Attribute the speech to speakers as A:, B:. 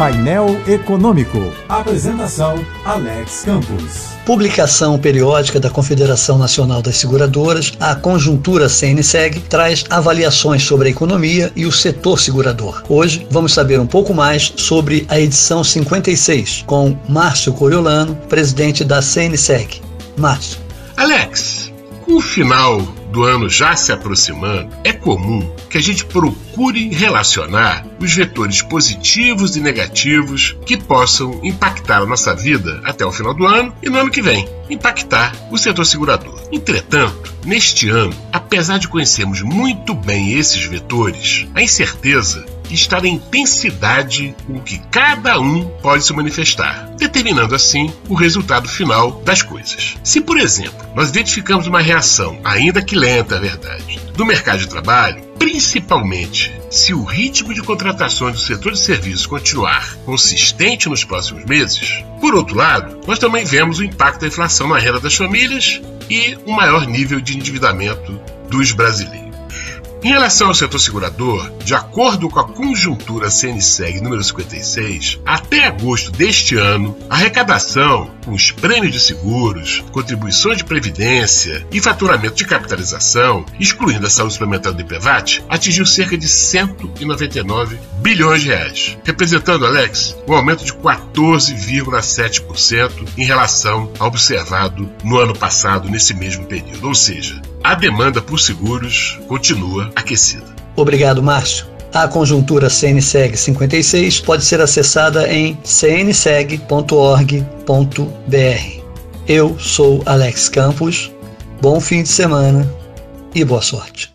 A: Painel Econômico. Apresentação Alex Campos.
B: Publicação periódica da Confederação Nacional das Seguradoras, a conjuntura CNSEG traz avaliações sobre a economia e o setor segurador. Hoje vamos saber um pouco mais sobre a edição 56 com Márcio Coriolano, presidente da CNSEG. Márcio.
C: Alex, com o final do ano já se aproximando, é comum que a gente procure relacionar os vetores positivos e negativos que possam impactar a nossa vida até o final do ano e no ano que vem, impactar o setor segurador. Entretanto, neste ano, apesar de conhecermos muito bem esses vetores, a incerteza está na intensidade com que cada um pode se manifestar, determinando assim o resultado final das coisas. Se, por exemplo, nós identificamos uma reação, ainda que lenta, é verdade, do mercado de trabalho, principalmente se o ritmo de contratações do setor de serviços continuar consistente nos próximos meses. Por outro lado, nós também vemos o impacto da inflação na renda das famílias e um maior nível de endividamento dos brasileiros. Em relação ao setor segurador, de acordo com a conjuntura CNSEG número 56, até agosto deste ano, a arrecadação com os prêmios de seguros, contribuições de previdência e faturamento de capitalização, excluindo a saúde suplementar do IPVAT, atingiu cerca de 199 bilhões de reais, representando, Alex, um aumento de 14,7% em relação ao observado no ano passado nesse mesmo período, ou seja, a demanda por seguros continua aquecida.
B: Obrigado, Márcio. A conjuntura CNSEG 56 pode ser acessada em cnseg.org.br. Eu sou Alex Campos. Bom fim de semana e boa sorte.